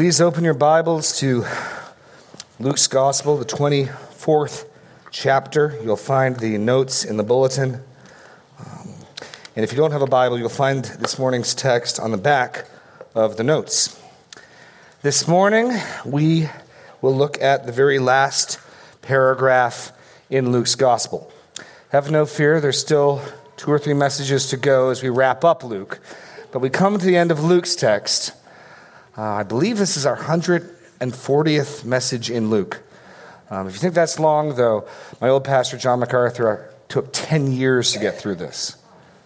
Please open your Bibles to Luke's Gospel, the 24th chapter. You'll find the notes in the bulletin. Um, and if you don't have a Bible, you'll find this morning's text on the back of the notes. This morning, we will look at the very last paragraph in Luke's Gospel. Have no fear, there's still two or three messages to go as we wrap up Luke. But we come to the end of Luke's text uh, I believe this is our 140th message in Luke. Um, if you think that's long, though, my old pastor, John MacArthur, took 10 years to get through this.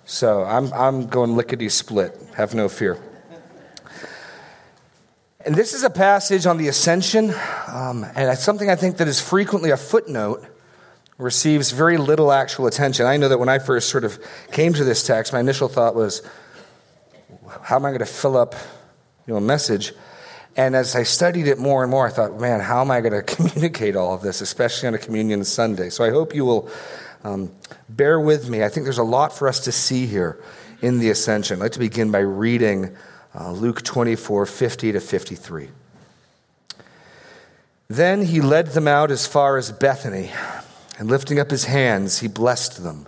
So I'm, I'm going lickety split. Have no fear. And this is a passage on the ascension, um, and it's something I think that is frequently a footnote, receives very little actual attention. I know that when I first sort of came to this text, my initial thought was, how am I going to fill up you know, message. And as I studied it more and more, I thought, man, how am I going to communicate all of this, especially on a communion Sunday? So I hope you will um, bear with me. I think there's a lot for us to see here in the ascension. I'd like to begin by reading uh, Luke 24 50 to 53. Then he led them out as far as Bethany, and lifting up his hands, he blessed them.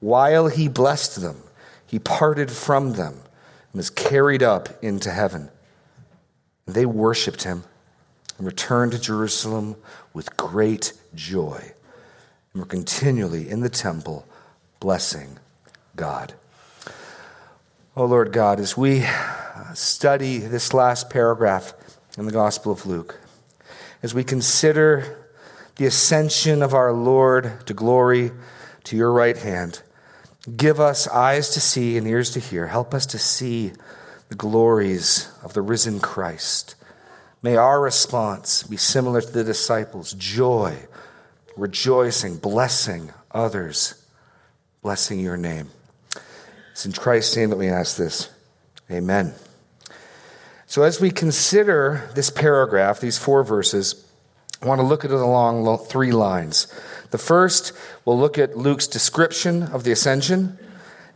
While he blessed them, he parted from them and was carried up into heaven. And they worshiped him and returned to Jerusalem with great joy and were continually in the temple blessing God. Oh Lord God, as we study this last paragraph in the Gospel of Luke, as we consider the ascension of our Lord to glory to your right hand, Give us eyes to see and ears to hear. Help us to see the glories of the risen Christ. May our response be similar to the disciples joy, rejoicing, blessing others, blessing your name. It's in Christ's name that we ask this. Amen. So, as we consider this paragraph, these four verses, I want to look at it along three lines. The first, we'll look at Luke's description of the ascension.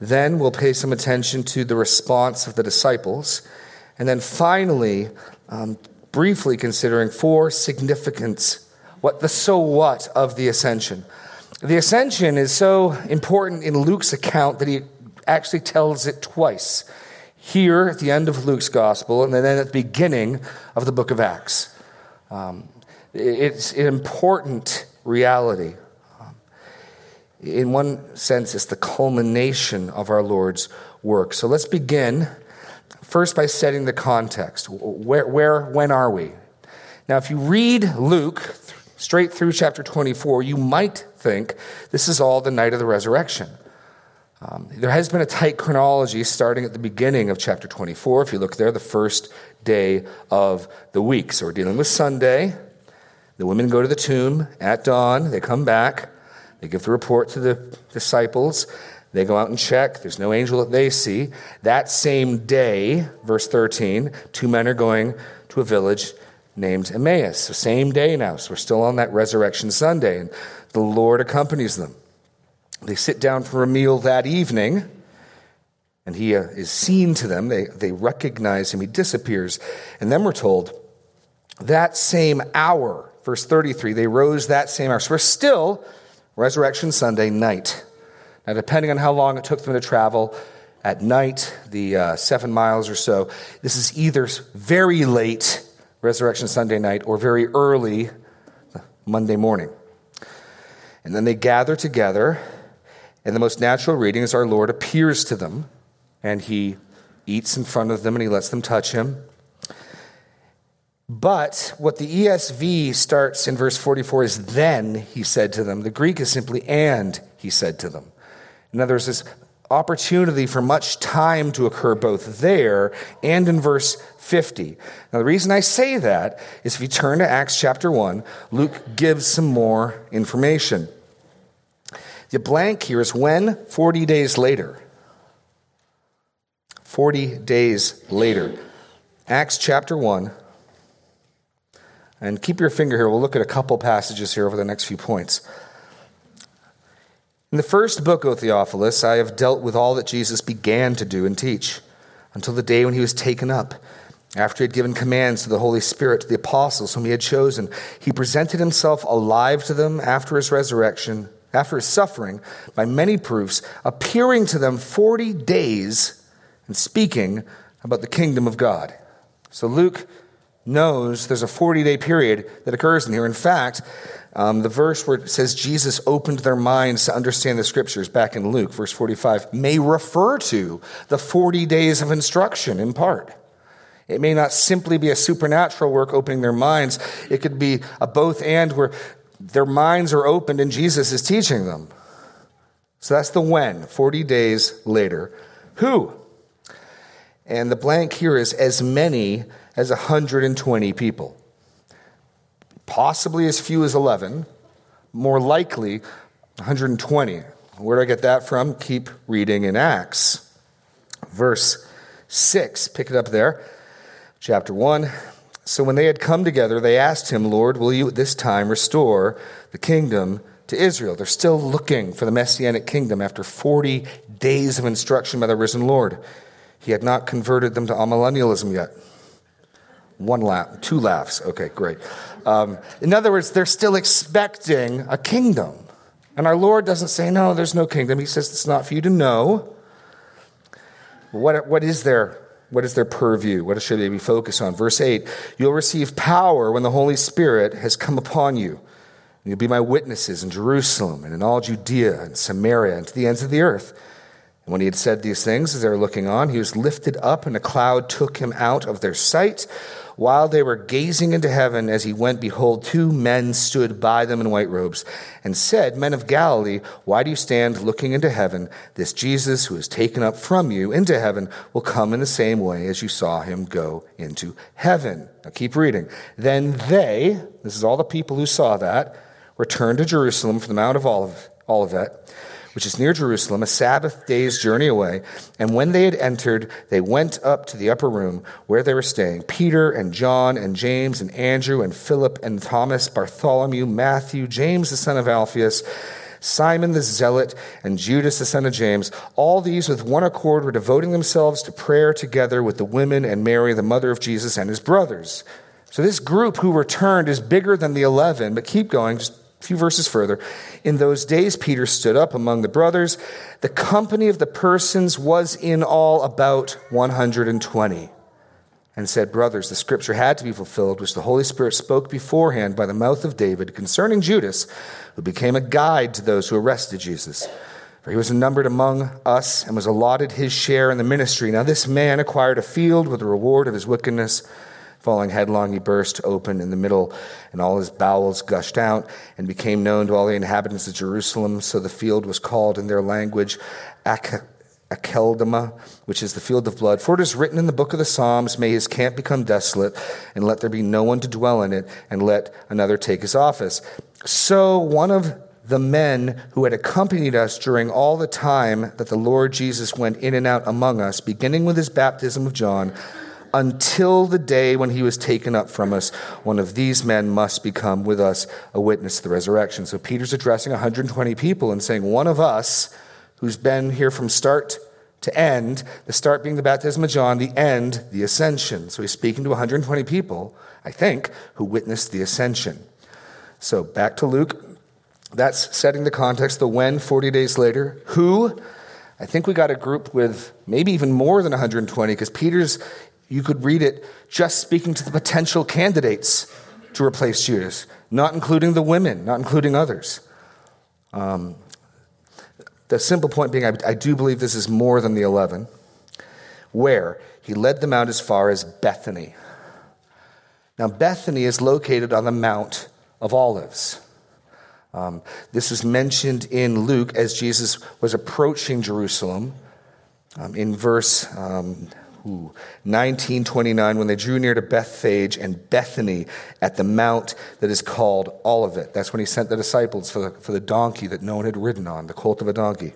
Then we'll pay some attention to the response of the disciples. And then finally, um, briefly considering four significance, what the so what of the ascension. The ascension is so important in Luke's account that he actually tells it twice. Here at the end of Luke's gospel, and then at the beginning of the book of Acts. Um, it's important reality. In one sense, it's the culmination of our Lord's work. So let's begin first by setting the context. Where, where when are we? Now, if you read Luke straight through chapter 24, you might think this is all the night of the resurrection. Um, there has been a tight chronology starting at the beginning of chapter 24. If you look there, the first day of the week. So we're dealing with Sunday. The women go to the tomb at dawn, they come back, they give the report to the disciples. They go out and check. There's no angel that they see. That same day, verse 13, two men are going to a village named Emmaus. So, same day now. So, we're still on that resurrection Sunday, and the Lord accompanies them. They sit down for a meal that evening, and he uh, is seen to them. They, they recognize him. He disappears. And then we're told that same hour, Verse 33, they rose that same hour. So we're still Resurrection Sunday night. Now, depending on how long it took them to travel, at night, the uh, seven miles or so, this is either very late Resurrection Sunday night or very early Monday morning. And then they gather together, and the most natural reading is our Lord appears to them, and he eats in front of them and he lets them touch him. But what the ESV starts in verse 44 is then he said to them. The Greek is simply and he said to them. In other words, this opportunity for much time to occur both there and in verse 50. Now, the reason I say that is if you turn to Acts chapter 1, Luke gives some more information. The blank here is when 40 days later. 40 days later. Acts chapter 1, and keep your finger here. We'll look at a couple passages here over the next few points. In the first book, O Theophilus, I have dealt with all that Jesus began to do and teach until the day when he was taken up. After he had given commands to the Holy Spirit to the apostles whom he had chosen, he presented himself alive to them after his resurrection, after his suffering, by many proofs, appearing to them 40 days and speaking about the kingdom of God. So Luke knows there's a 40 day period that occurs in here. In fact, um, the verse where it says Jesus opened their minds to understand the scriptures back in Luke, verse 45, may refer to the 40 days of instruction in part. It may not simply be a supernatural work opening their minds. It could be a both and where their minds are opened and Jesus is teaching them. So that's the when, 40 days later. Who? And the blank here is as many as 120 people. Possibly as few as 11, more likely 120. Where do I get that from? Keep reading in Acts. Verse 6, pick it up there chapter 1. So when they had come together, they asked him, Lord, will you at this time restore the kingdom to Israel? They're still looking for the messianic kingdom after 40 days of instruction by the risen Lord. He had not converted them to amillennialism yet. One laugh, two laughs. Okay, great. Um, in other words, they're still expecting a kingdom. And our Lord doesn't say, no, there's no kingdom. He says, it's not for you to know. What, what is there what is their purview? What should they be focused on? Verse 8 You'll receive power when the Holy Spirit has come upon you. And You'll be my witnesses in Jerusalem and in all Judea and Samaria and to the ends of the earth. And when he had said these things, as they were looking on, he was lifted up, and a cloud took him out of their sight. While they were gazing into heaven as he went, behold, two men stood by them in white robes and said, Men of Galilee, why do you stand looking into heaven? This Jesus who is taken up from you into heaven will come in the same way as you saw him go into heaven. Now keep reading. Then they, this is all the people who saw that, returned to Jerusalem from the Mount of Olivet which is near Jerusalem, a Sabbath day's journey away. And when they had entered, they went up to the upper room where they were staying Peter and John and James and Andrew and Philip and Thomas, Bartholomew, Matthew, James the son of Alphaeus. Simon the Zealot, and Judas the son of James, all these with one accord were devoting themselves to prayer together with the women and Mary, the mother of Jesus, and his brothers. So this group who returned is bigger than the 11, but keep going, just a few verses further. In those days, Peter stood up among the brothers. The company of the persons was in all about 120 and said, Brothers, the scripture had to be fulfilled, which the Holy Spirit spoke beforehand by the mouth of David concerning Judas, who became a guide to those who arrested Jesus. For he was numbered among us and was allotted his share in the ministry. Now, this man acquired a field with the reward of his wickedness. Falling headlong, he burst open in the middle, and all his bowels gushed out and became known to all the inhabitants of Jerusalem. So the field was called in their language Akeldama, which is the field of blood. For it is written in the book of the Psalms, May his camp become desolate, and let there be no one to dwell in it, and let another take his office. So one of the men who had accompanied us during all the time that the Lord Jesus went in and out among us, beginning with his baptism of John, until the day when he was taken up from us. One of these men must become with us a witness to the resurrection. So Peter's addressing 120 people and saying, One of us who's been here from start to end, the start being the baptism of John, the end, the ascension. So he's speaking to 120 people, I think, who witnessed the ascension. So back to Luke. That's setting the context, the when 40 days later. Who? I think we got a group with maybe even more than 120 because Peter's you could read it just speaking to the potential candidates to replace Judas, not including the women, not including others. Um, the simple point being, I, I do believe this is more than the 11, where he led them out as far as Bethany. Now, Bethany is located on the Mount of Olives. Um, this is mentioned in Luke as Jesus was approaching Jerusalem. Um, in verse um, Ooh. 1929, when they drew near to Bethphage and Bethany at the mount that is called Olivet. That's when he sent the disciples for the, for the donkey that no one had ridden on, the colt of a donkey.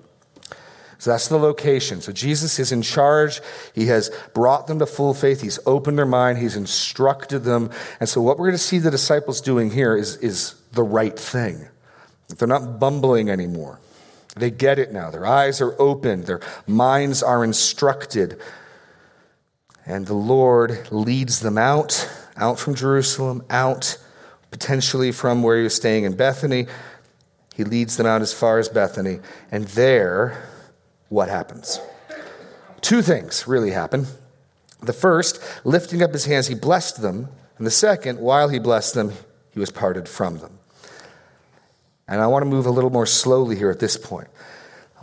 So that's the location. So Jesus is in charge. He has brought them to full faith. He's opened their mind. He's instructed them. And so what we're going to see the disciples doing here is, is the right thing. They're not bumbling anymore. They get it now. Their eyes are open. Their minds are instructed. And the Lord leads them out, out from Jerusalem, out potentially from where he was staying in Bethany. He leads them out as far as Bethany. And there, what happens? Two things really happen. The first, lifting up his hands, he blessed them. And the second, while he blessed them, he was parted from them. And I want to move a little more slowly here at this point.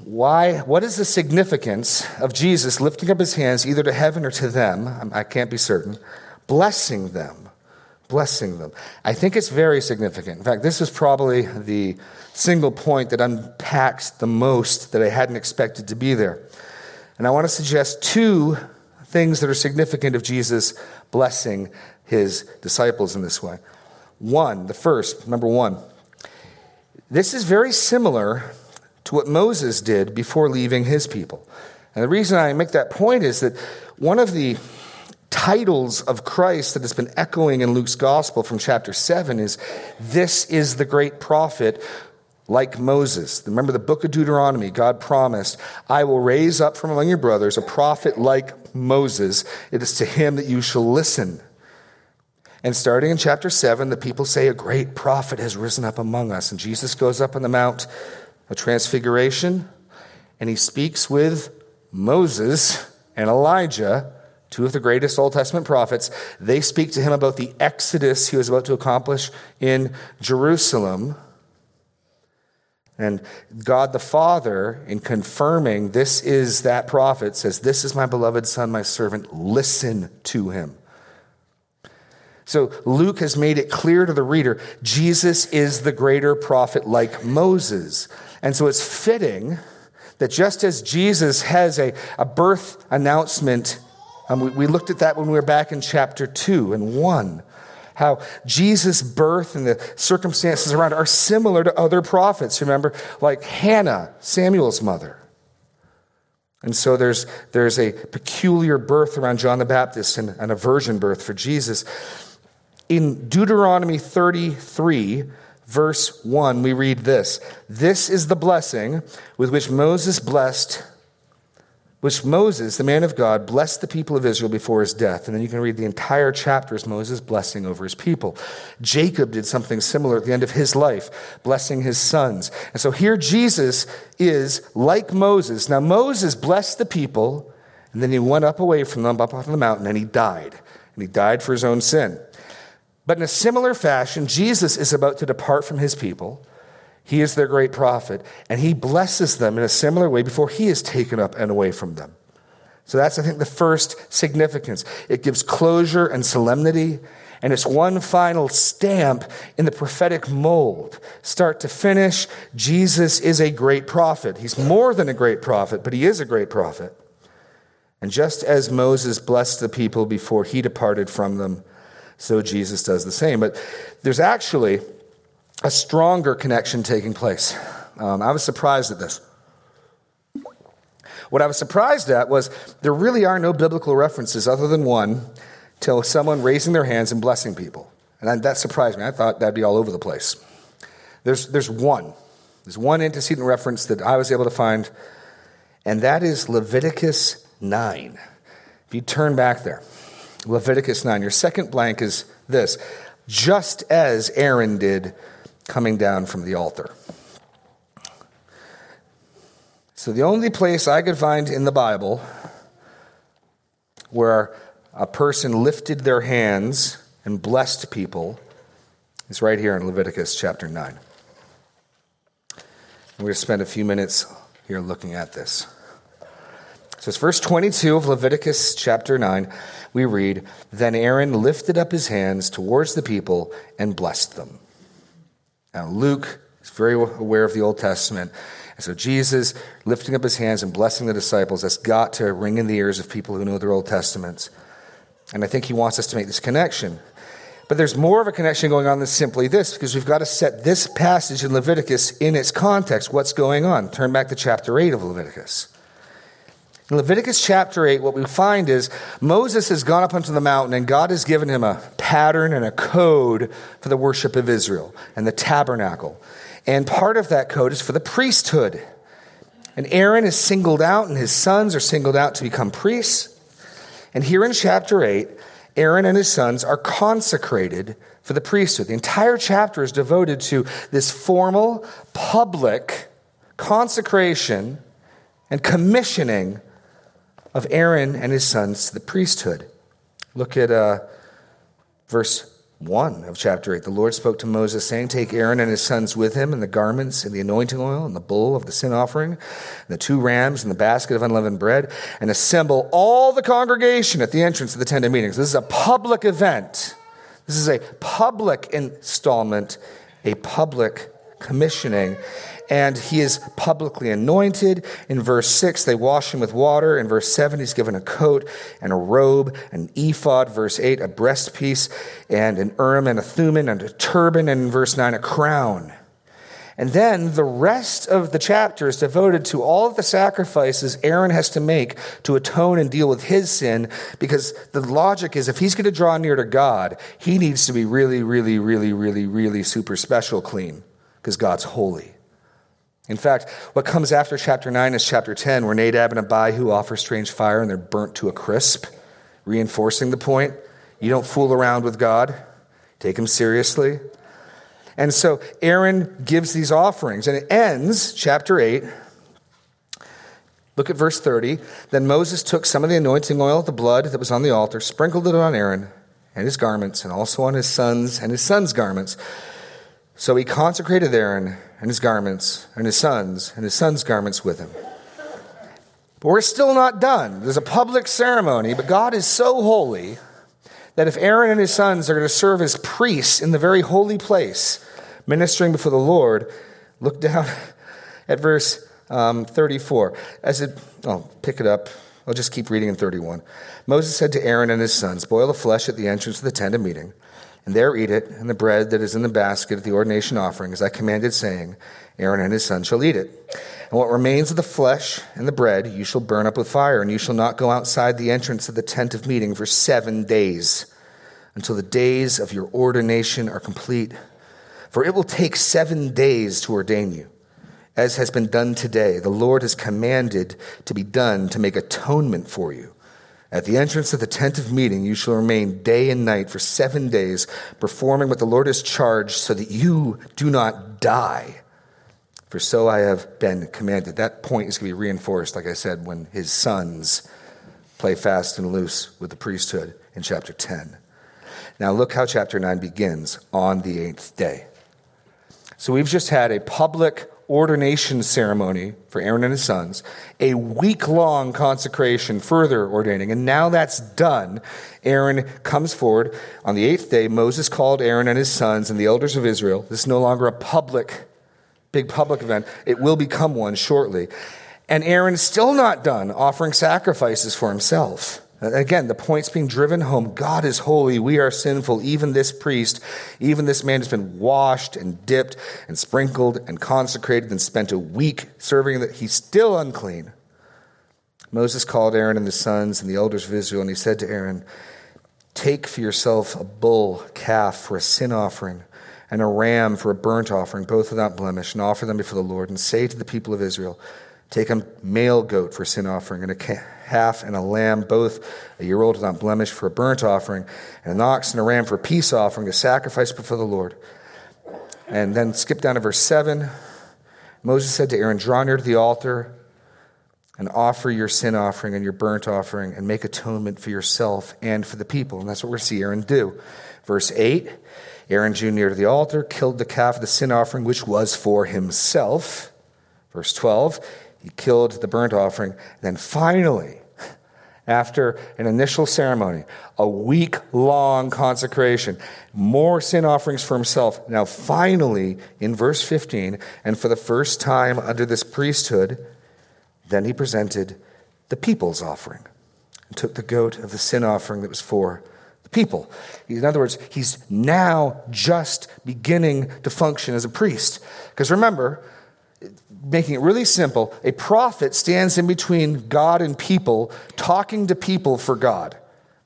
Why, what is the significance of Jesus lifting up his hands either to heaven or to them? I can't be certain. Blessing them. Blessing them. I think it's very significant. In fact, this is probably the single point that unpacks the most that I hadn't expected to be there. And I want to suggest two things that are significant of Jesus blessing his disciples in this way. One, the first, number one, this is very similar to what Moses did before leaving his people. And the reason I make that point is that one of the titles of Christ that has been echoing in Luke's gospel from chapter 7 is This is the great prophet like Moses. Remember the book of Deuteronomy, God promised, I will raise up from among your brothers a prophet like Moses. It is to him that you shall listen. And starting in chapter 7, the people say, A great prophet has risen up among us. And Jesus goes up on the Mount of Transfiguration, and he speaks with Moses and Elijah, two of the greatest Old Testament prophets. They speak to him about the exodus he was about to accomplish in Jerusalem. And God the Father, in confirming this is that prophet, says, This is my beloved Son, my servant. Listen to him. So Luke has made it clear to the reader Jesus is the greater prophet like Moses. And so it's fitting that just as Jesus has a, a birth announcement, um, we, we looked at that when we were back in chapter 2 and 1 how Jesus' birth and the circumstances around are similar to other prophets. Remember, like Hannah, Samuel's mother. And so there's, there's a peculiar birth around John the Baptist and, and a virgin birth for Jesus. In Deuteronomy 33, verse 1, we read this This is the blessing with which Moses blessed which Moses, the man of God, blessed the people of Israel before his death. And then you can read the entire chapter as Moses blessing over his people. Jacob did something similar at the end of his life, blessing his sons. And so here Jesus is like Moses. Now, Moses blessed the people, and then he went up away from them, up on the mountain, and he died. And he died for his own sin. But in a similar fashion, Jesus is about to depart from his people. He is their great prophet, and he blesses them in a similar way before he is taken up and away from them. So that's, I think, the first significance. It gives closure and solemnity, and it's one final stamp in the prophetic mold. Start to finish, Jesus is a great prophet. He's more than a great prophet, but he is a great prophet. And just as Moses blessed the people before he departed from them, so Jesus does the same. But there's actually a stronger connection taking place. Um, I was surprised at this. What I was surprised at was there really are no biblical references other than one to someone raising their hands and blessing people. And that surprised me. I thought that'd be all over the place. There's, there's one. There's one antecedent reference that I was able to find, and that is Leviticus 9. If you turn back there, Leviticus 9, your second blank is this just as Aaron did coming down from the altar. So, the only place I could find in the Bible where a person lifted their hands and blessed people is right here in Leviticus chapter 9. We're going to spend a few minutes here looking at this. So it's verse 22 of Leviticus chapter 9. We read, Then Aaron lifted up his hands towards the people and blessed them. Now, Luke is very aware of the Old Testament. And so, Jesus lifting up his hands and blessing the disciples, that's got to ring in the ears of people who know their Old Testaments. And I think he wants us to make this connection. But there's more of a connection going on than simply this, because we've got to set this passage in Leviticus in its context. What's going on? Turn back to chapter 8 of Leviticus. In Leviticus chapter 8, what we find is Moses has gone up onto the mountain and God has given him a pattern and a code for the worship of Israel and the tabernacle. And part of that code is for the priesthood. And Aaron is singled out and his sons are singled out to become priests. And here in chapter 8, Aaron and his sons are consecrated for the priesthood. The entire chapter is devoted to this formal, public consecration and commissioning of Aaron and his sons to the priesthood. Look at uh, verse 1 of chapter 8. The Lord spoke to Moses, saying, Take Aaron and his sons with him, and the garments, and the anointing oil, and the bull of the sin offering, and the two rams, and the basket of unleavened bread, and assemble all the congregation at the entrance of the tent of meetings. This is a public event. This is a public installment, a public commissioning and he is publicly anointed. In verse 6, they wash him with water. In verse 7, he's given a coat and a robe, an ephod. Verse 8, a breastpiece, and an urim and a thummim, and a turban. And in verse 9, a crown. And then the rest of the chapter is devoted to all of the sacrifices Aaron has to make to atone and deal with his sin, because the logic is if he's going to draw near to God, he needs to be really, really, really, really, really super special clean, because God's holy. In fact, what comes after chapter 9 is chapter 10, where Nadab and Abihu offer strange fire and they're burnt to a crisp, reinforcing the point you don't fool around with God, take him seriously. And so Aaron gives these offerings, and it ends, chapter 8. Look at verse 30. Then Moses took some of the anointing oil, the blood that was on the altar, sprinkled it on Aaron and his garments, and also on his sons and his sons' garments. So he consecrated Aaron and his garments, and his sons, and his sons' garments with him. But we're still not done. There's a public ceremony, but God is so holy that if Aaron and his sons are going to serve as priests in the very holy place, ministering before the Lord, look down at verse um, 34. As it, I'll pick it up. I'll just keep reading in 31. Moses said to Aaron and his sons, Boil the flesh at the entrance of the tent of meeting and there eat it, and the bread that is in the basket at the ordination offering, as I commanded, saying, Aaron and his son shall eat it. And what remains of the flesh and the bread you shall burn up with fire, and you shall not go outside the entrance of the tent of meeting for seven days, until the days of your ordination are complete. For it will take seven days to ordain you, as has been done today. The Lord has commanded to be done to make atonement for you. At the entrance of the tent of meeting, you shall remain day and night for seven days, performing what the Lord has charged, so that you do not die. For so I have been commanded. That point is going to be reinforced, like I said, when his sons play fast and loose with the priesthood in chapter 10. Now, look how chapter 9 begins on the eighth day. So, we've just had a public ordination ceremony for Aaron and his sons, a week long consecration, further ordaining. And now that's done. Aaron comes forward. On the eighth day, Moses called Aaron and his sons and the elders of Israel. This is no longer a public, big public event. It will become one shortly. And Aaron's still not done offering sacrifices for himself. Uh, again, the point's being driven home. God is holy. We are sinful. Even this priest, even this man has been washed and dipped and sprinkled and consecrated and spent a week serving that he's still unclean. Moses called Aaron and his sons and the elders of Israel, and he said to Aaron, Take for yourself a bull calf for a sin offering and a ram for a burnt offering, both without blemish, and offer them before the Lord, and say to the people of Israel, Take a male goat for a sin offering and a calf and a lamb, both a year old without blemish, for a burnt offering, and an ox and a ram for a peace offering, a sacrifice before the Lord. And then skip down to verse 7. Moses said to Aaron, Draw near to the altar and offer your sin offering and your burnt offering and make atonement for yourself and for the people. And that's what we're going to see Aaron do. Verse 8 Aaron drew near to the altar, killed the calf of the sin offering, which was for himself. Verse 12 He killed the burnt offering. And Then finally, after an initial ceremony, a week long consecration, more sin offerings for himself. Now, finally, in verse 15, and for the first time under this priesthood, then he presented the people's offering and took the goat of the sin offering that was for the people. In other words, he's now just beginning to function as a priest. Because remember, making it really simple, a prophet stands in between God and people, talking to people for God.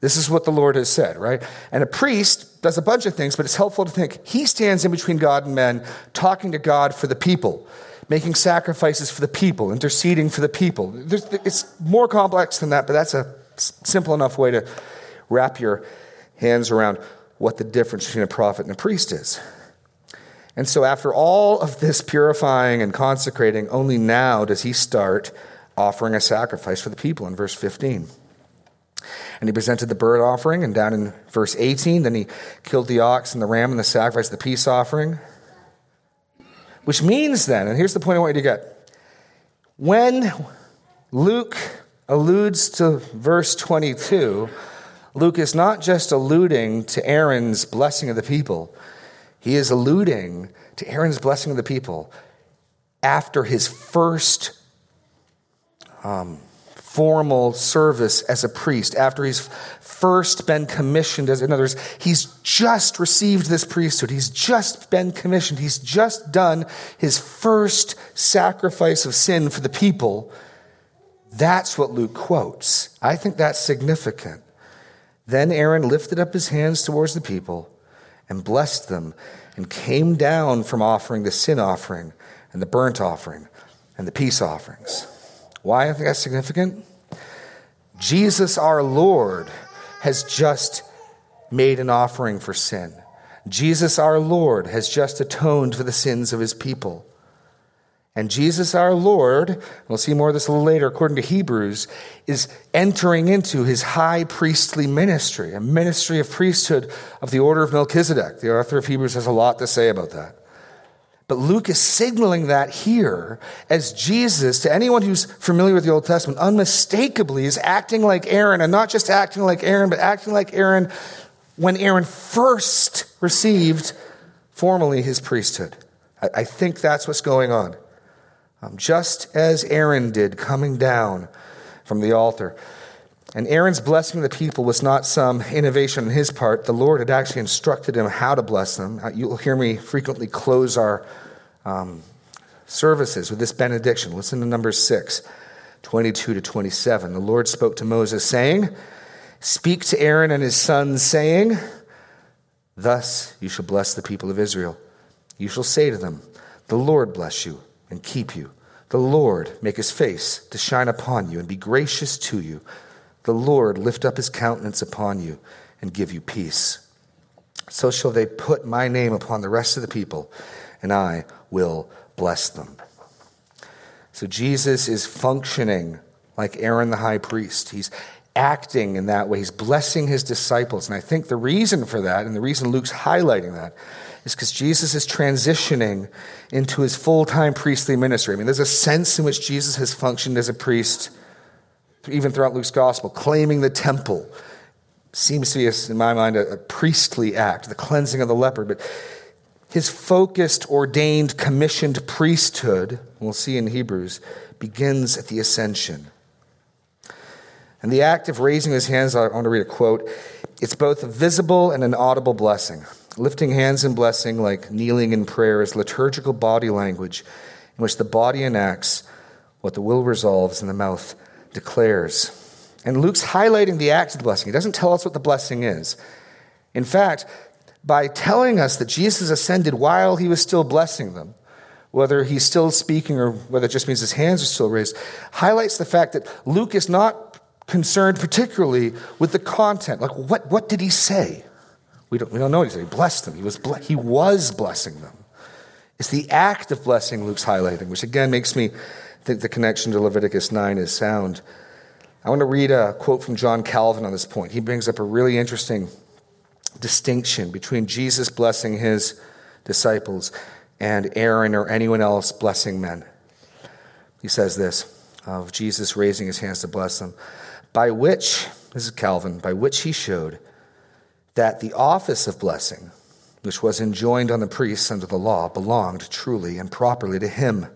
This is what the Lord has said, right? And a priest does a bunch of things, but it's helpful to think he stands in between God and men, talking to God for the people, making sacrifices for the people, interceding for the people. There's, it's more complex than that, but that's a simple enough way to wrap your hands around what the difference between a prophet and a priest is. And so, after all of this purifying and consecrating, only now does he start offering a sacrifice for the people in verse 15. And he presented the burnt offering, and down in verse 18, then he killed the ox and the ram and the sacrifice, the peace offering. Which means then, and here's the point I want you to get when Luke alludes to verse 22, Luke is not just alluding to Aaron's blessing of the people, he is alluding to Aaron's blessing of the people after his first um, formal service as a priest, after he's first been commissioned as, in other words, he's just received this priesthood. He's just been commissioned. He's just done his first sacrifice of sin for the people. That's what Luke quotes. I think that's significant. Then Aaron lifted up his hands towards the people and blessed them and came down from offering the sin offering and the burnt offering and the peace offerings. Why I think that's significant? Jesus our Lord has just made an offering for sin. Jesus our Lord has just atoned for the sins of his people. And Jesus our Lord, we'll see more of this a little later, according to Hebrews, is entering into his high priestly ministry, a ministry of priesthood of the order of Melchizedek. The author of Hebrews has a lot to say about that. But Luke is signaling that here as Jesus, to anyone who's familiar with the Old Testament, unmistakably is acting like Aaron, and not just acting like Aaron, but acting like Aaron when Aaron first received formally his priesthood. I, think that's what's going on. Um, just as Aaron did coming down from the altar. And Aaron's blessing of the people was not some innovation on his part. The Lord had actually instructed him how to bless them. Uh, you'll hear me frequently close our um, services with this benediction. Listen to Numbers 6, 22 to 27. The Lord spoke to Moses, saying, Speak to Aaron and his sons, saying, Thus you shall bless the people of Israel. You shall say to them, The Lord bless you and keep you. The Lord make his face to shine upon you and be gracious to you. The Lord lift up his countenance upon you and give you peace. So shall they put my name upon the rest of the people, and I will bless them. So Jesus is functioning like Aaron the high priest. He's acting in that way. He's blessing his disciples. And I think the reason for that, and the reason Luke's highlighting that, is because Jesus is transitioning into his full time priestly ministry. I mean, there's a sense in which Jesus has functioned as a priest even throughout Luke's gospel, claiming the temple seems to be, in my mind, a, a priestly act, the cleansing of the leper. But his focused, ordained, commissioned priesthood, we'll see in Hebrews, begins at the ascension. And the act of raising his hands, I want to read a quote. It's both a visible and an audible blessing. Lifting hands in blessing, like kneeling in prayer, is liturgical body language in which the body enacts what the will resolves and the mouth declares. And Luke's highlighting the act of the blessing. He doesn't tell us what the blessing is. In fact, by telling us that Jesus ascended while he was still blessing them, whether he's still speaking or whether it just means his hands are still raised, highlights the fact that Luke is not concerned particularly with the content. Like, what, what did he say? We don't, we don't know what he said. He blessed them. He was, he was blessing them. It's the act of blessing Luke's highlighting, which again makes me think the connection to Leviticus 9 is sound. I want to read a quote from John Calvin on this point. He brings up a really interesting distinction between Jesus blessing his disciples and Aaron or anyone else blessing men. He says this of Jesus raising his hands to bless them, by which, this is Calvin, by which he showed that the office of blessing, which was enjoined on the priests under the law, belonged truly and properly to him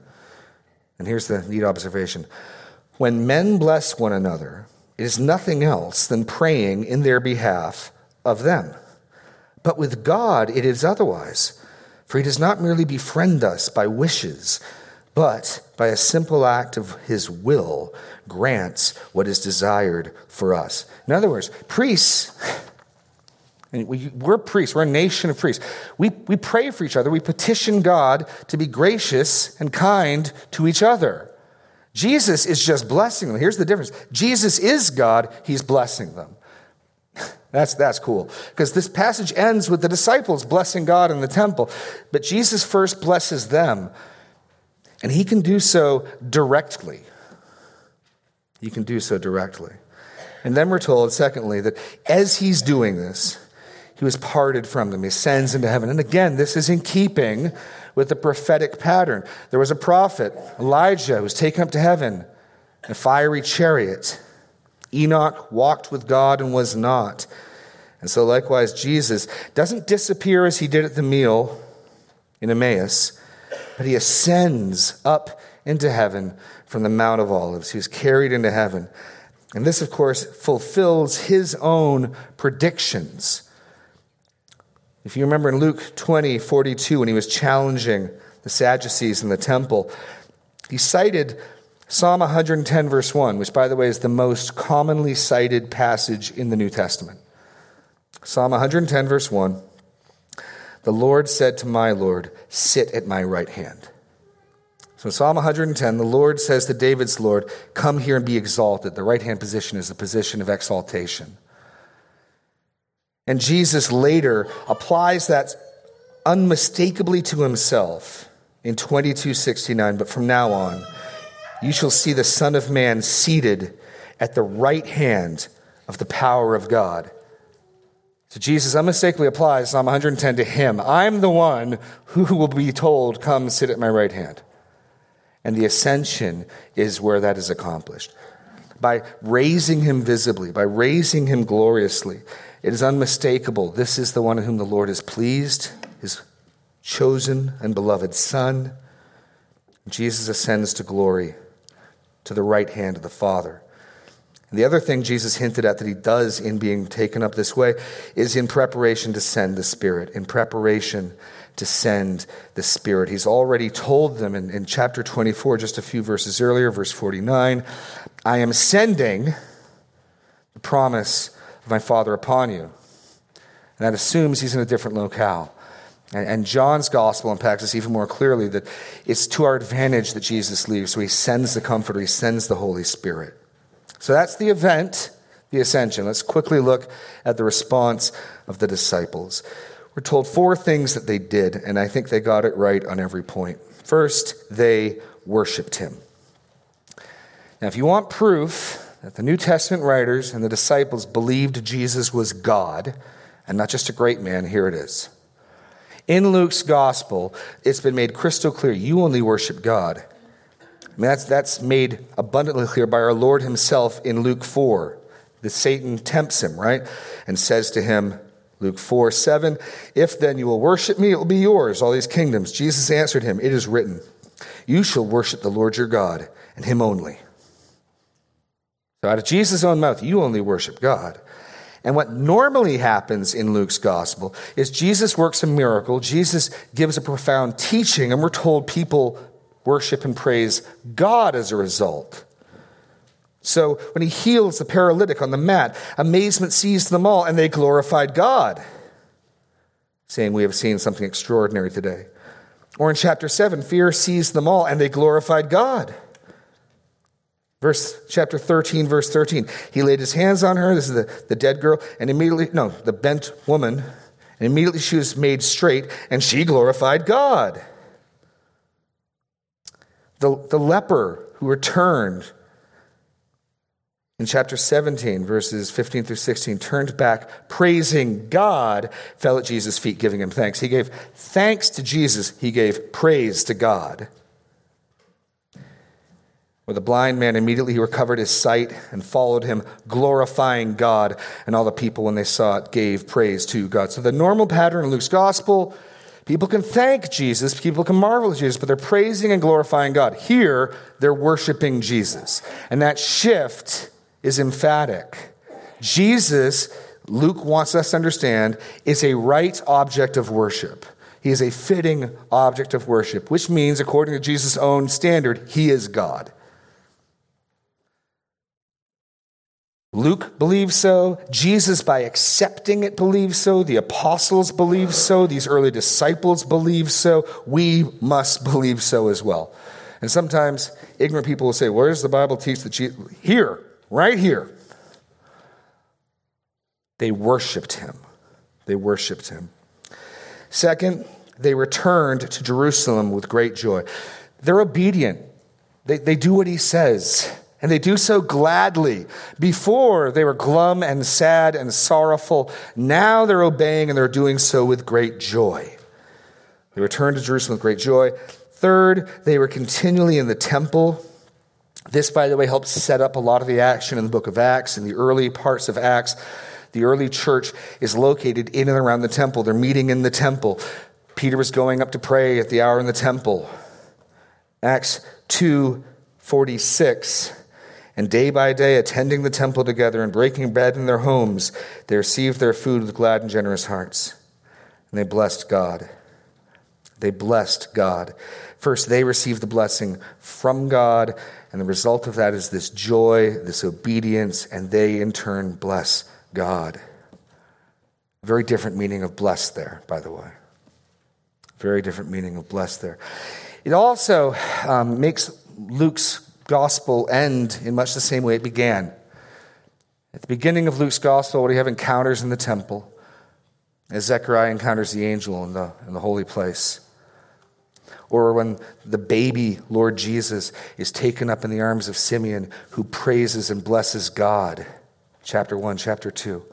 and here's the neat observation when men bless one another, it is nothing else than praying in their behalf of them. But with God, it is otherwise. For he does not merely befriend us by wishes, but by a simple act of his will grants what is desired for us. In other words, priests and we, are priests, we're a nation of priests. We, we pray for each other. We petition God to be gracious and kind to each other. Jesus is just blessing them. Here's the difference Jesus is God, he's blessing them. That's, that's cool. Because this passage ends with the disciples blessing God in the temple. But Jesus first blesses them, and he can do so directly. He can do so directly. And then we're told, secondly, that as he's doing this, he was parted from them. He ascends into heaven. And again, this is in keeping with the prophetic pattern. There was a prophet, Elijah, who was taken up to heaven in a fiery chariot. Enoch walked with God and was not. And so, likewise, Jesus doesn't disappear as he did at the meal in Emmaus, but he ascends up into heaven from the Mount of Olives. He was carried into heaven. And this, of course, fulfills his own predictions if you remember in Luke 20, 42, when he was challenging the Sadducees in the temple, he cited Psalm 110, verse 1, which, by the way, is the most commonly cited passage in the New Testament. Psalm 110, verse 1 The Lord said to my Lord, Sit at my right hand. So Psalm 110, the Lord says to David's Lord, Come here and be exalted. The right hand position is the position of exaltation. And Jesus later applies that unmistakably to himself in 2269. But from now on, you shall see the Son of Man seated at the right hand of the power of God. So Jesus unmistakably applies Psalm 110 to him. I'm the one who will be told, Come sit at my right hand. And the ascension is where that is accomplished. By raising him visibly, by raising him gloriously. It is unmistakable. This is the one in whom the Lord is pleased, his chosen and beloved Son. Jesus ascends to glory to the right hand of the Father. And the other thing Jesus hinted at that he does in being taken up this way is in preparation to send the Spirit, in preparation to send the Spirit. He's already told them in, in chapter 24, just a few verses earlier, verse 49, I am sending the promise my Father upon you. And that assumes he's in a different locale. And, and John's gospel unpacks this even more clearly that it's to our advantage that Jesus leaves. So he sends the Comforter, he sends the Holy Spirit. So that's the event, the ascension. Let's quickly look at the response of the disciples. We're told four things that they did, and I think they got it right on every point. First, they worshiped him. Now, if you want proof that the New Testament writers and the disciples believed Jesus was God and not just a great man, here it is. In Luke's gospel, it's been made crystal clear you only worship God. I mean, that's, that's made abundantly clear by our Lord himself in Luke 4. The Satan tempts him, right? And says to him, Luke 4 7, If then you will worship me, it will be yours, all these kingdoms. Jesus answered him, It is written, You shall worship the Lord your God, and him only. So, out of Jesus' own mouth, you only worship God. And what normally happens in Luke's gospel is Jesus works a miracle, Jesus gives a profound teaching, and we're told people worship and praise God as a result. So, when he heals the paralytic on the mat, amazement seized them all, and they glorified God, saying, We have seen something extraordinary today. Or in chapter 7, fear seized them all, and they glorified God. Verse chapter 13, verse 13. He laid his hands on her. This is the, the dead girl. And immediately, no, the bent woman. And immediately she was made straight and she glorified God. The, the leper who returned in chapter 17, verses 15 through 16, turned back, praising God, fell at Jesus' feet, giving him thanks. He gave thanks to Jesus, he gave praise to God. Where the blind man immediately he recovered his sight and followed him, glorifying God. And all the people, when they saw it, gave praise to God. So the normal pattern in Luke's gospel people can thank Jesus, people can marvel at Jesus, but they're praising and glorifying God. Here, they're worshiping Jesus. And that shift is emphatic. Jesus, Luke wants us to understand, is a right object of worship. He is a fitting object of worship, which means, according to Jesus' own standard, he is God. Luke believes so. Jesus, by accepting it, believes so. The apostles believe so. These early disciples believe so. We must believe so as well. And sometimes ignorant people will say, Where does the Bible teach that Jesus? Here, right here. They worshiped him. They worshiped him. Second, they returned to Jerusalem with great joy. They're obedient, they, they do what he says. And they do so gladly. Before, they were glum and sad and sorrowful. Now they're obeying and they're doing so with great joy. They returned to Jerusalem with great joy. Third, they were continually in the temple. This, by the way, helps set up a lot of the action in the book of Acts, in the early parts of Acts. The early church is located in and around the temple. They're meeting in the temple. Peter was going up to pray at the hour in the temple. Acts 2 46. And day by day, attending the temple together and breaking bread in their homes, they received their food with glad and generous hearts. And they blessed God. They blessed God. First, they received the blessing from God, and the result of that is this joy, this obedience, and they in turn bless God. Very different meaning of blessed there, by the way. Very different meaning of blessed there. It also um, makes Luke's gospel end in much the same way it began. At the beginning of Luke's gospel, we have encounters in the temple, as Zechariah encounters the angel in the, in the holy place. Or when the baby Lord Jesus is taken up in the arms of Simeon, who praises and blesses God. Chapter 1, chapter 2.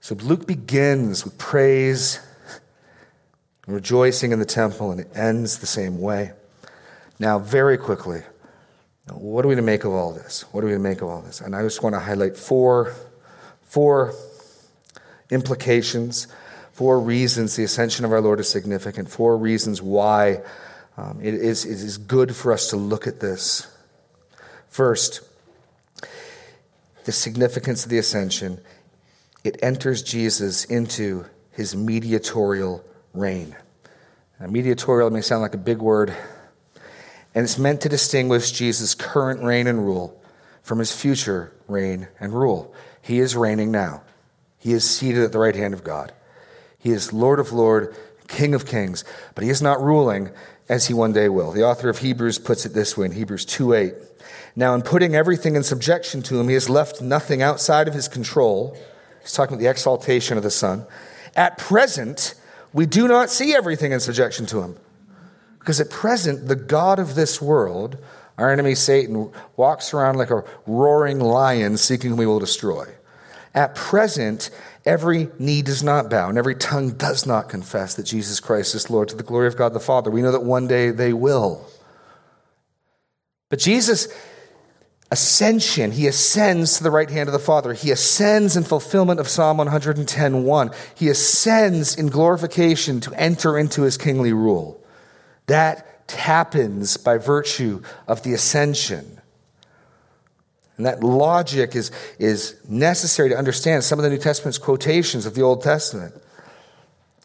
So Luke begins with praise and rejoicing in the temple, and it ends the same way. Now, very quickly, what are we to make of all this? What are we to make of all this? And I just want to highlight four, four implications, four reasons the ascension of our Lord is significant, four reasons why um, it, is, it is good for us to look at this. First, the significance of the ascension, it enters Jesus into his mediatorial reign. Now, mediatorial may sound like a big word, and it's meant to distinguish Jesus' current reign and rule from his future reign and rule. He is reigning now. He is seated at the right hand of God. He is Lord of Lords, King of Kings, but he is not ruling as he one day will. The author of Hebrews puts it this way in Hebrews 2 8. Now, in putting everything in subjection to him, he has left nothing outside of his control. He's talking about the exaltation of the Son. At present, we do not see everything in subjection to him. Because at present, the God of this world, our enemy Satan, walks around like a roaring lion seeking whom he will destroy. At present, every knee does not bow and every tongue does not confess that Jesus Christ is Lord to the glory of God the Father. We know that one day they will. But Jesus' ascension, he ascends to the right hand of the Father. He ascends in fulfillment of Psalm 110:1. He ascends in glorification to enter into his kingly rule. That happens by virtue of the ascension. And that logic is, is necessary to understand some of the New Testament's quotations of the Old Testament.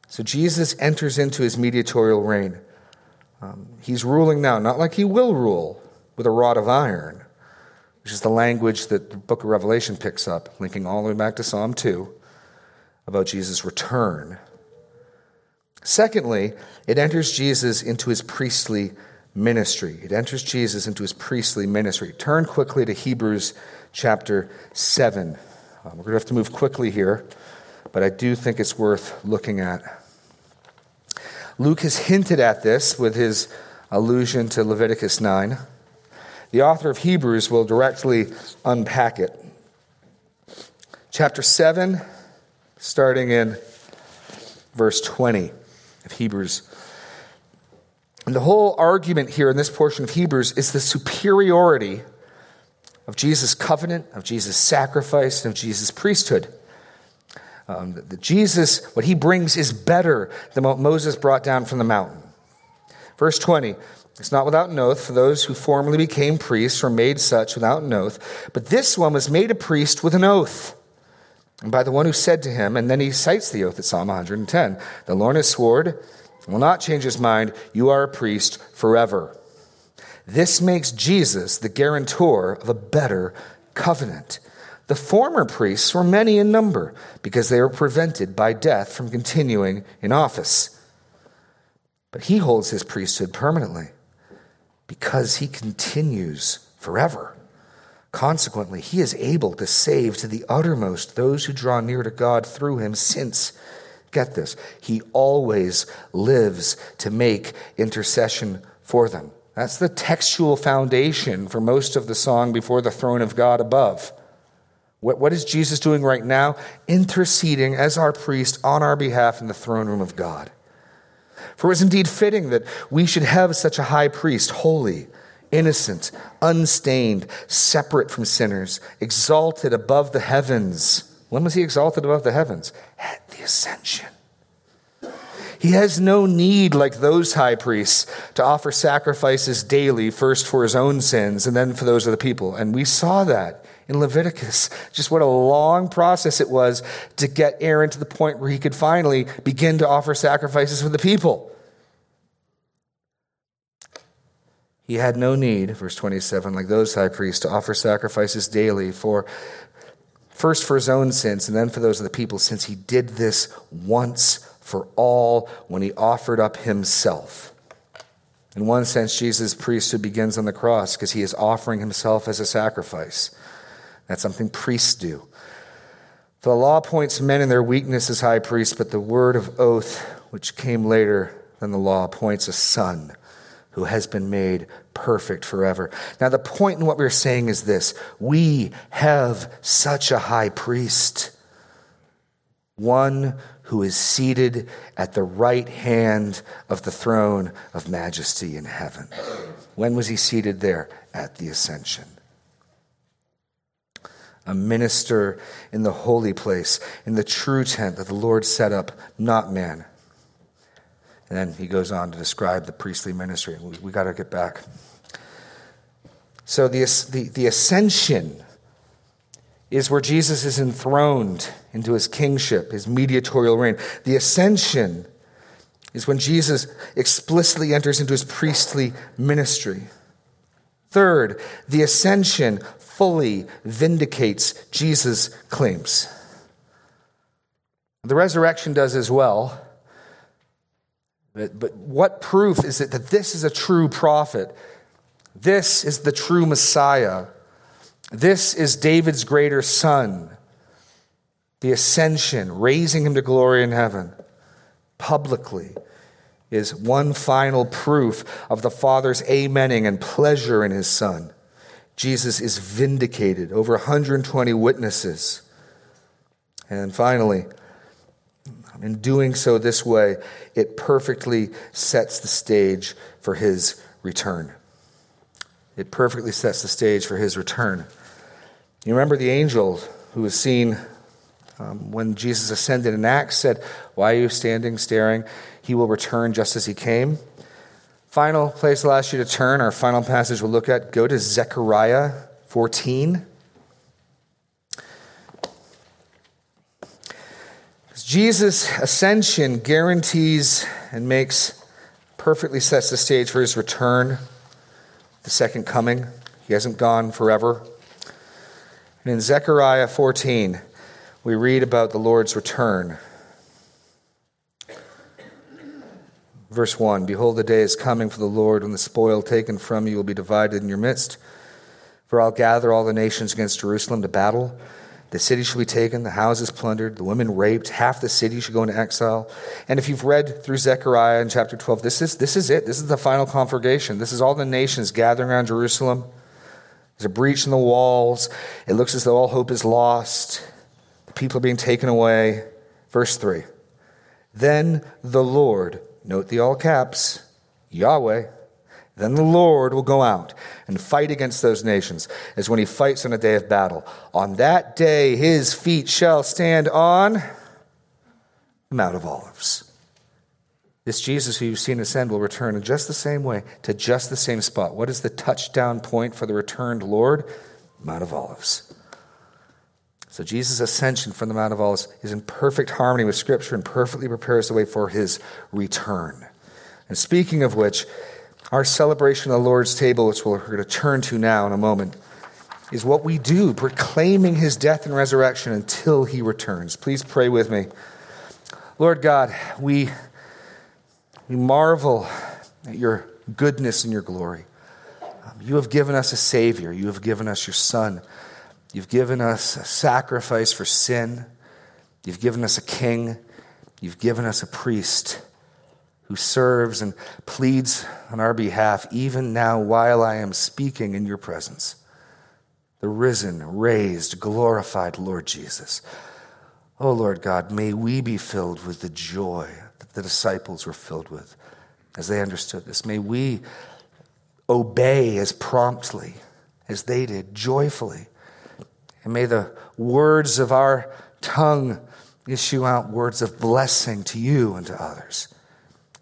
So Jesus enters into his mediatorial reign. Um, he's ruling now, not like he will rule with a rod of iron, which is the language that the book of Revelation picks up, linking all the way back to Psalm 2 about Jesus' return. Secondly, it enters Jesus into his priestly ministry. It enters Jesus into his priestly ministry. Turn quickly to Hebrews chapter 7. Um, we're going to have to move quickly here, but I do think it's worth looking at. Luke has hinted at this with his allusion to Leviticus 9. The author of Hebrews will directly unpack it. Chapter 7, starting in verse 20 of Hebrews. And the whole argument here in this portion of Hebrews is the superiority of Jesus' covenant, of Jesus' sacrifice, and of Jesus' priesthood. Um, the, the Jesus, what he brings is better than what Moses brought down from the mountain. Verse 20 It's not without an oath, for those who formerly became priests were made such without an oath, but this one was made a priest with an oath. And by the one who said to him, and then he cites the oath at Psalm 110 The Lord has sworn, will not change his mind, you are a priest forever. This makes Jesus the guarantor of a better covenant. The former priests were many in number because they were prevented by death from continuing in office. But he holds his priesthood permanently. because he continues forever. Consequently, he is able to save to the uttermost those who draw near to God through him, since, get this, he always lives to make intercession for them. That's the textual foundation for most of the song before the throne of God above. What, what is Jesus doing right now? Interceding as our priest on our behalf in the throne room of God. For it was indeed fitting that we should have such a high priest, holy innocent, unstained, separate from sinners, exalted above the heavens. When was he exalted above the heavens? At the ascension. He has no need, like those high priests, to offer sacrifices daily, first for his own sins and then for those of the people. And we saw that in Leviticus. Just what a long process it was to get Aaron to the point where he could finally begin to offer sacrifices for the people. He had no need, verse 27, like those high priests, to offer sacrifices daily for first for his own sins and then for those of the people, since he did this once for all when he offered up himself. In one sense, Jesus' priesthood begins on the cross because he is offering himself as a sacrifice. That's something priests do. The law appoints men in their weakness as high priests, but the word of oath, which came later than the law, appoints a son who has been made perfect forever. Now, the point in what we're saying is this we have such a high priest, one who is seated at the right hand of the throne of majesty in heaven. When was he seated there? At the ascension. A minister in the holy place, in the true tent that the Lord set up, not man. And then he goes on to describe the priestly ministry. We, we got to get back. So the, the, the ascension is where Jesus is enthroned into his kingship, his mediatorial reign. The ascension is when Jesus explicitly enters into his priestly ministry. Third, the ascension fully vindicates Jesus' claims. The resurrection does as well. But, but what proof is it that this is a true prophet? This is the true Messiah. This is David's greater son. The ascension, raising him to glory in heaven publicly, is one final proof of the Father's amening and pleasure in his Son. Jesus is vindicated, over 120 witnesses. And finally, in doing so this way, it perfectly sets the stage for his return. It perfectly sets the stage for his return. You remember the angel who was seen um, when Jesus ascended in Acts said, Why are you standing, staring? He will return just as he came. Final place I'll ask you to turn, our final passage we'll look at, go to Zechariah 14. Jesus' ascension guarantees and makes perfectly sets the stage for his return, the second coming. He hasn't gone forever. And in Zechariah 14, we read about the Lord's return. Verse 1 Behold, the day is coming for the Lord when the spoil taken from you will be divided in your midst. For I'll gather all the nations against Jerusalem to battle the city shall be taken, the houses plundered, the women raped, half the city should go into exile. And if you've read through Zechariah in chapter 12, this is, this is it. This is the final conflagration. This is all the nations gathering around Jerusalem. There's a breach in the walls. It looks as though all hope is lost. The people are being taken away. Verse 3 Then the Lord, note the all caps, Yahweh, then the Lord will go out and fight against those nations as when he fights on a day of battle. On that day, his feet shall stand on the Mount of Olives. This Jesus who you've seen ascend will return in just the same way to just the same spot. What is the touchdown point for the returned Lord? Mount of Olives. So Jesus' ascension from the Mount of Olives is in perfect harmony with Scripture and perfectly prepares the way for his return. And speaking of which, our celebration of the Lord's table, which we're going to turn to now in a moment, is what we do, proclaiming his death and resurrection until he returns. Please pray with me. Lord God, we, we marvel at your goodness and your glory. Um, you have given us a Savior. You have given us your Son. You've given us a sacrifice for sin. You've given us a king. You've given us a priest who serves and pleads on our behalf, even now while I am speaking in your presence. The risen, raised, glorified Lord Jesus. Oh, Lord God, may we be filled with the joy that the disciples were filled with as they understood this. May we obey as promptly as they did, joyfully. And may the words of our tongue issue out words of blessing to you and to others.